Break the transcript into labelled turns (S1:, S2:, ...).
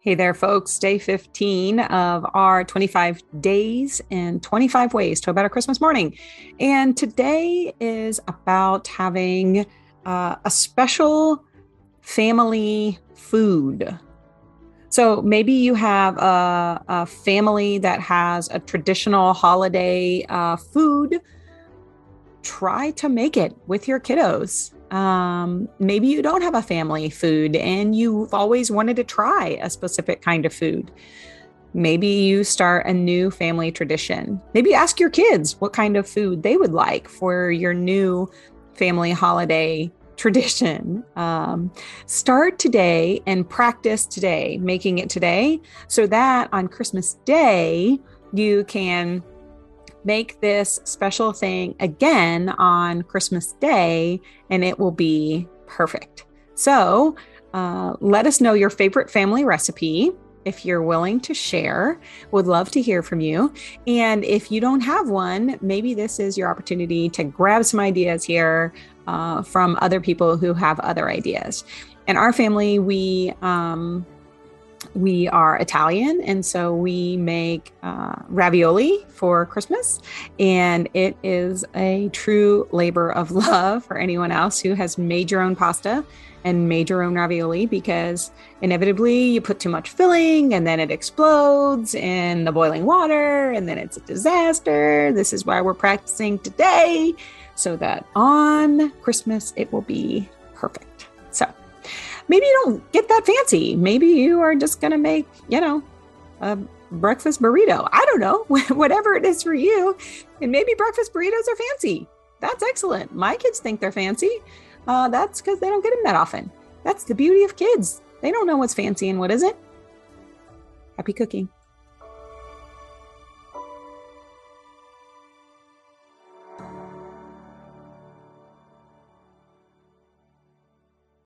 S1: Hey there, folks. Day 15 of our 25 days and 25 ways to a better Christmas morning. And today is about having uh, a special family food. So maybe you have a, a family that has a traditional holiday uh, food. Try to make it with your kiddos. Um, maybe you don't have a family food and you've always wanted to try a specific kind of food. Maybe you start a new family tradition. Maybe ask your kids what kind of food they would like for your new family holiday tradition. Um, start today and practice today, making it today, so that on Christmas Day, you can make this special thing again on Christmas Day and it will be perfect. So, uh, let us know your favorite family recipe if you're willing to share. Would love to hear from you. And if you don't have one, maybe this is your opportunity to grab some ideas here uh, from other people who have other ideas. In our family, we um, we are Italian, and so we make uh, ravioli for Christmas. And it is a true labor of love for anyone else who has made your own pasta and made your own ravioli because inevitably you put too much filling and then it explodes in the boiling water and then it's a disaster. This is why we're practicing today so that on Christmas it will be perfect maybe you don't get that fancy. Maybe you are just going to make, you know, a breakfast burrito. I don't know, whatever it is for you. And maybe breakfast burritos are fancy. That's excellent. My kids think they're fancy. Uh, that's because they don't get them that often. That's the beauty of kids. They don't know what's fancy and what isn't. Happy cooking.